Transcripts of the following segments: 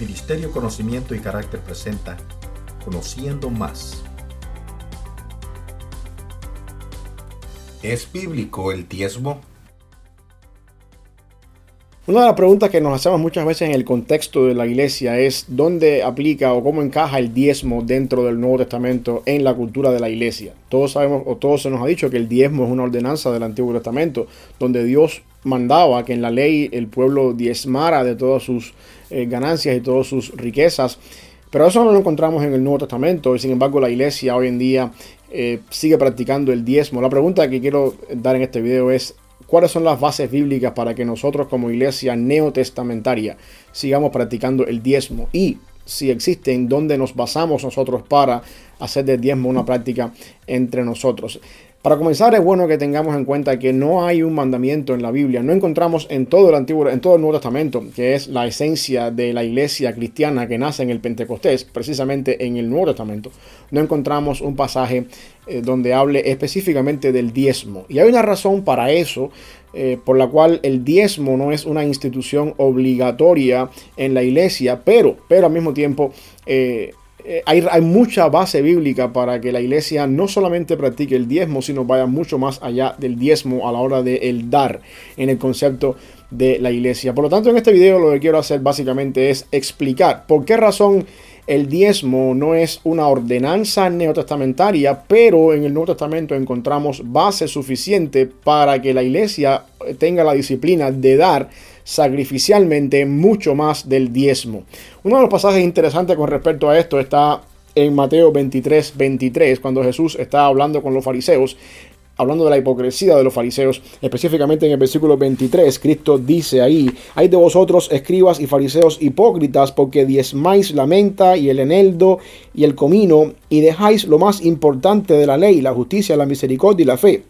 Ministerio Conocimiento y Carácter presenta Conociendo Más. ¿Es bíblico el diezmo? Una de las preguntas que nos hacemos muchas veces en el contexto de la iglesia es dónde aplica o cómo encaja el diezmo dentro del Nuevo Testamento en la cultura de la iglesia. Todos sabemos o todos se nos ha dicho que el diezmo es una ordenanza del Antiguo Testamento donde Dios mandaba que en la ley el pueblo diezmara de todas sus eh, ganancias y todas sus riquezas. Pero eso no lo encontramos en el Nuevo Testamento y sin embargo la iglesia hoy en día eh, sigue practicando el diezmo. La pregunta que quiero dar en este video es cuáles son las bases bíblicas para que nosotros como iglesia neotestamentaria sigamos practicando el diezmo y si existen, dónde nos basamos nosotros para hacer del diezmo una práctica entre nosotros. Para comenzar es bueno que tengamos en cuenta que no hay un mandamiento en la Biblia, no encontramos en todo el Antiguo, en todo el Nuevo Testamento, que es la esencia de la iglesia cristiana que nace en el Pentecostés, precisamente en el Nuevo Testamento, no encontramos un pasaje eh, donde hable específicamente del diezmo. Y hay una razón para eso, eh, por la cual el diezmo no es una institución obligatoria en la iglesia, pero, pero al mismo tiempo eh, eh, hay, mucha base bíblica para que la iglesia no solamente practique el diezmo, sino vaya mucho más allá del diezmo a la hora de el dar en el concepto de la iglesia. Por lo tanto, en este video lo que quiero hacer básicamente es explicar por qué razón el diezmo no es una ordenanza neotestamentaria, pero en el Nuevo Testamento encontramos base suficiente para que la iglesia tenga la disciplina de dar sacrificialmente mucho más del diezmo. Uno de los pasajes interesantes con respecto a esto está en Mateo 23, 23, cuando Jesús está hablando con los fariseos, hablando de la hipocresía de los fariseos, específicamente en el versículo 23, Cristo dice ahí, hay de vosotros escribas y fariseos hipócritas, porque diezmáis la menta y el eneldo y el comino, y dejáis lo más importante de la ley, la justicia, la misericordia y la fe.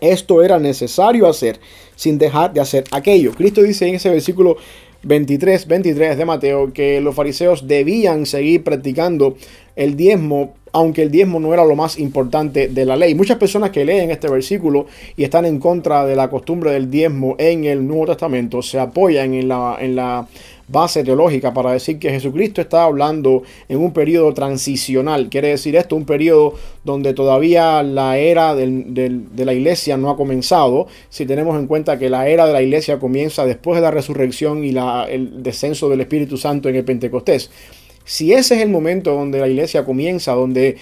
Esto era necesario hacer sin dejar de hacer aquello. Cristo dice en ese versículo 23, 23 de Mateo que los fariseos debían seguir practicando el diezmo, aunque el diezmo no era lo más importante de la ley. Muchas personas que leen este versículo y están en contra de la costumbre del diezmo en el Nuevo Testamento se apoyan en la, en la base teológica para decir que Jesucristo está hablando en un periodo transicional. Quiere decir esto, un periodo donde todavía la era de la iglesia no ha comenzado. Si tenemos en cuenta que la era de la iglesia comienza después de la resurrección y el descenso del Espíritu Santo en el Pentecostés. Si ese es el momento donde la iglesia comienza, donde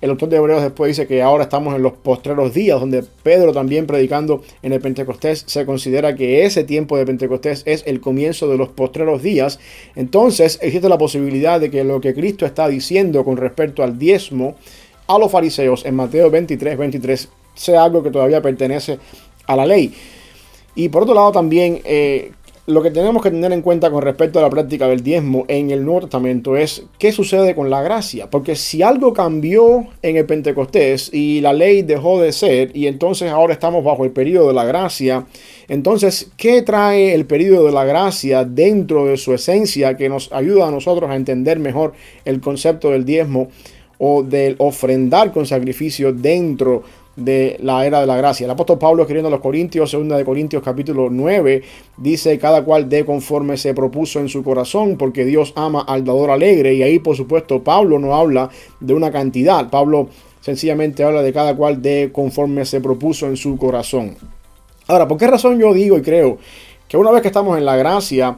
el autor de Hebreos después dice que ahora estamos en los postreros días, donde Pedro también predicando en el Pentecostés se considera que ese tiempo de Pentecostés es el comienzo de los postreros días. Entonces existe la posibilidad de que lo que Cristo está diciendo con respecto al diezmo a los fariseos en Mateo 23, 23 sea algo que todavía pertenece a la ley. Y por otro lado también eh, lo que tenemos que tener en cuenta con respecto a la práctica del diezmo en el Nuevo Testamento es qué sucede con la gracia. Porque si algo cambió en el Pentecostés y la ley dejó de ser y entonces ahora estamos bajo el periodo de la gracia, entonces, ¿qué trae el periodo de la gracia dentro de su esencia que nos ayuda a nosotros a entender mejor el concepto del diezmo o del ofrendar con sacrificio dentro de la era de la gracia. El apóstol Pablo escribiendo a los Corintios, segunda de Corintios capítulo 9, dice, cada cual de conforme se propuso en su corazón, porque Dios ama al dador alegre. Y ahí, por supuesto, Pablo no habla de una cantidad. Pablo sencillamente habla de cada cual de conforme se propuso en su corazón. Ahora, ¿por qué razón yo digo y creo que una vez que estamos en la gracia,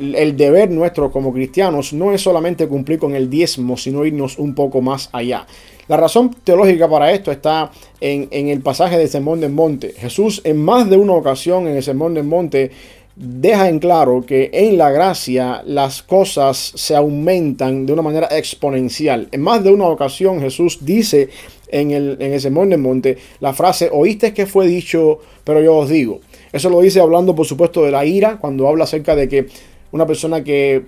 el deber nuestro como cristianos no es solamente cumplir con el diezmo, sino irnos un poco más allá. La razón teológica para esto está en, el pasaje del Sermón del Monte. Jesús en más de una ocasión en el Sermón del Monte deja en claro que en la gracia las cosas se aumentan de una manera exponencial. En más de una ocasión Jesús dice en el, en el Sermón del Monte la frase, oíste que fue dicho, pero yo os digo. Eso lo dice hablando por supuesto de la ira, cuando habla acerca de que una persona que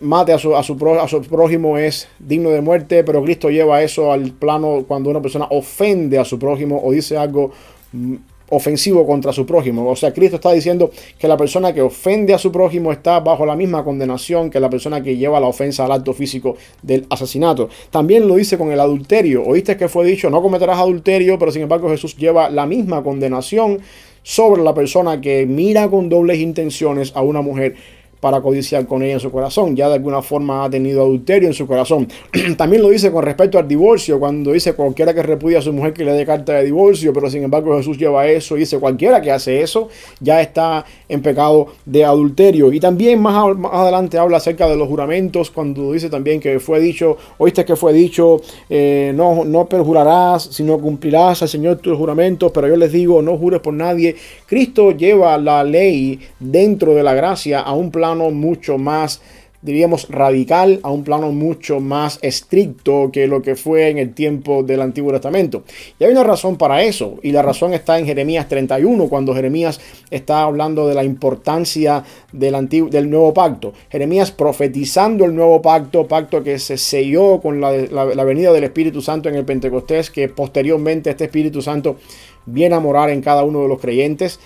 mate a su, a, su, a su prójimo es digno de muerte, pero Cristo lleva eso al plano cuando una persona ofende a su prójimo o dice algo mm, ofensivo contra su prójimo. O sea, Cristo está diciendo que la persona que ofende a su prójimo está bajo la misma condenación que la persona que lleva la ofensa al acto físico del asesinato. También lo dice con el adulterio. Oíste que fue dicho, no cometerás adulterio, pero sin embargo Jesús lleva la misma condenación sobre la persona que mira con dobles intenciones a una mujer para codiciar con ella en su corazón. Ya de alguna forma ha tenido adulterio en su corazón. También lo dice con respecto al divorcio, cuando dice cualquiera que repudia a su mujer que le dé carta de divorcio, pero sin embargo Jesús lleva eso y dice cualquiera que hace eso ya está en pecado de adulterio. Y también más, más adelante habla acerca de los juramentos, cuando dice también que fue dicho, oíste que fue dicho, eh, no, no perjurarás, sino cumplirás al Señor tus juramentos, pero yo les digo, no jures por nadie. Cristo lleva la ley dentro de la gracia a un plano mucho más diríamos, radical a un plano mucho más estricto que lo que fue en el tiempo del Antiguo Testamento. Y hay una razón para eso, y la razón está en Jeremías 31, cuando Jeremías está hablando de la importancia del, antiguo, del nuevo pacto. Jeremías profetizando el nuevo pacto, pacto que se selló con la, la venida del Espíritu Santo en el Pentecostés, que posteriormente este Espíritu Santo viene a morar en cada uno de los creyentes.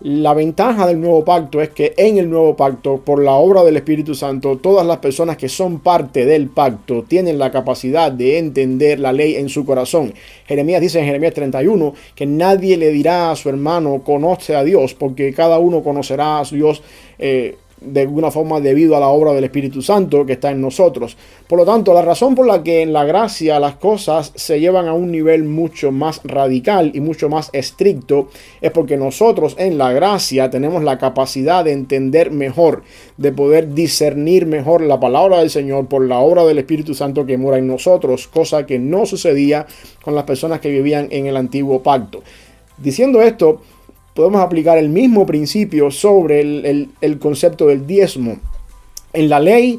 La ventaja del nuevo pacto es que en el nuevo pacto, por la obra del Espíritu Santo, todas las personas que son parte del pacto tienen la capacidad de entender la ley en su corazón. Jeremías dice en Jeremías 31 que nadie le dirá a su hermano conoce a Dios, porque cada uno conocerá a Dios. Eh, de alguna forma debido a la obra del Espíritu Santo que está en nosotros. Por lo tanto, la razón por la que en la gracia las cosas se llevan a un nivel mucho más radical y mucho más estricto es porque nosotros en la gracia tenemos la capacidad de entender mejor, de poder discernir mejor la palabra del Señor por la obra del Espíritu Santo que mora en nosotros, cosa que no sucedía con las personas que vivían en el antiguo pacto. Diciendo esto, podemos aplicar el mismo principio sobre el, concepto del diezmo. En la ley,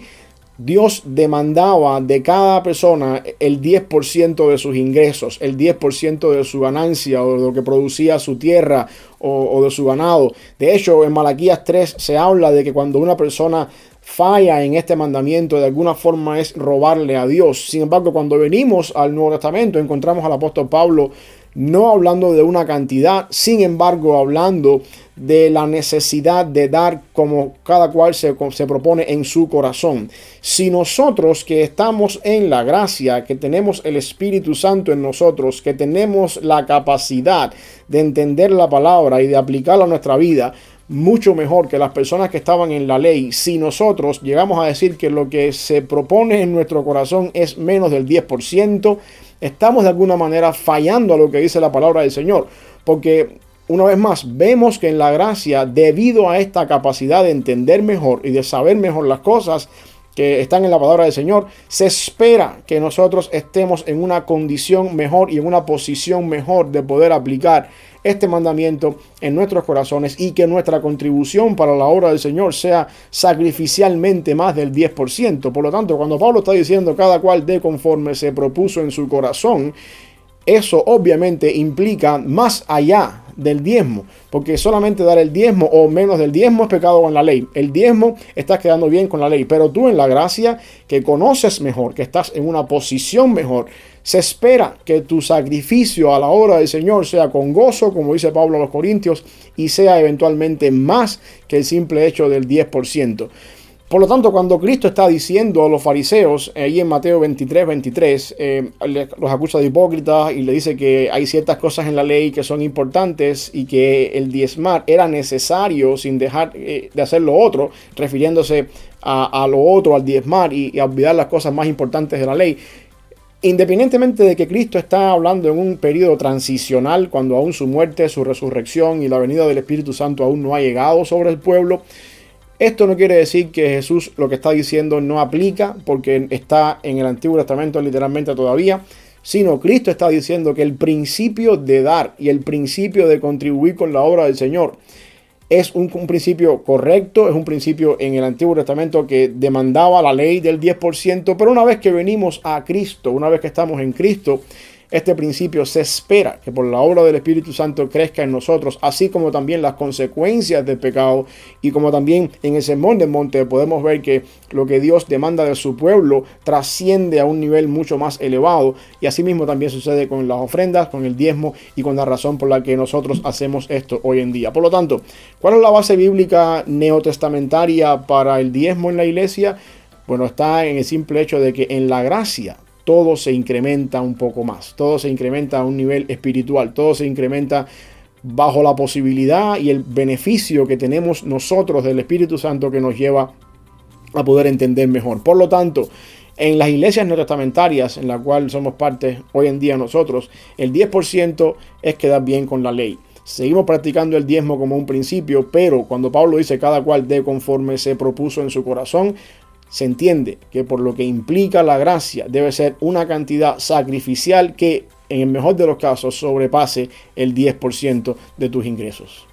Dios demandaba de cada persona el 10% de sus ingresos, el 10% de su ganancia o de lo que producía su tierra o, o, de su ganado. De hecho, en Malaquías 3 se habla de que cuando una persona falla en este mandamiento de alguna forma es robarle a Dios. Sin embargo, cuando venimos al Nuevo Testamento encontramos al apóstol Pablo no hablando de una cantidad, sin embargo hablando de la necesidad de dar como cada cual se, se, propone en su corazón. Si nosotros que estamos en la gracia, que tenemos el Espíritu Santo en nosotros, que tenemos la capacidad de entender la palabra y de aplicarla a nuestra vida, mucho mejor que las personas que estaban en la ley, si nosotros llegamos a decir que lo que se propone en nuestro corazón es menos del 10%, estamos de alguna manera fallando a lo que dice la palabra del Señor. Porque una vez más, vemos que en la gracia, debido a esta capacidad de entender mejor y de saber mejor las cosas que están en la palabra del Señor, se espera que nosotros estemos en una condición mejor y en una posición mejor de poder aplicar este mandamiento en nuestros corazones y que nuestra contribución para la obra del Señor sea sacrificialmente más del 10%. Por lo tanto, cuando Pablo está diciendo cada cual de conforme se propuso en su corazón, eso obviamente implica más allá del diezmo, porque solamente dar el diezmo o menos del diezmo es pecado con la ley. El diezmo estás quedando bien con la ley, pero tú en la gracia que conoces mejor, que estás en una posición mejor, se espera que tu sacrificio a la obra del Señor sea con gozo, como dice Pablo a los Corintios, y sea eventualmente más que el simple hecho del 10%. Por lo tanto, cuando Cristo está diciendo a los fariseos, eh, ahí en Mateo 23, 23, eh, los acusa de hipócritas y le dice que hay ciertas cosas en la ley que son importantes y que el diezmar era necesario sin dejar eh, de hacer lo otro, refiriéndose a, lo otro, al diezmar y, y a olvidar las cosas más importantes de la ley. Independientemente de que Cristo está hablando en un periodo transicional, cuando aún su muerte, su resurrección y la venida del Espíritu Santo aún no ha llegado sobre el pueblo, esto no quiere decir que Jesús lo que está diciendo no aplica porque está en el Antiguo Testamento literalmente todavía, sino Cristo está diciendo que el principio de dar y el principio de contribuir con la obra del Señor es un, un, principio correcto, es un principio en el Antiguo Testamento que demandaba la ley del 10%, pero una vez que venimos a Cristo, una vez que estamos en Cristo, este principio se espera que por la obra del Espíritu Santo crezca en nosotros, así como también las consecuencias del pecado y como también en el sermón del monte podemos ver que lo que Dios demanda de su pueblo trasciende a un nivel mucho más elevado y asimismo también sucede con las ofrendas, con el diezmo y con la razón por la que nosotros hacemos esto hoy en día. Por lo tanto, ¿cuál es la base bíblica neotestamentaria para el diezmo en la iglesia? Bueno, está en el simple hecho de que en la gracia todo se incrementa un poco más, todo se incrementa a un nivel espiritual, todo se incrementa bajo la posibilidad y el beneficio que tenemos nosotros del Espíritu Santo que nos lleva a poder entender mejor. Por lo tanto, en las iglesias neotestamentarias, en la cual somos parte hoy en día nosotros, el 10% es quedar bien con la ley. Seguimos practicando el diezmo como un principio, pero cuando Pablo dice cada cual de conforme se propuso en su corazón, se entiende que por lo que implica la gracia debe ser una cantidad sacrificial que en el mejor de los casos sobrepase el 10% de tus ingresos.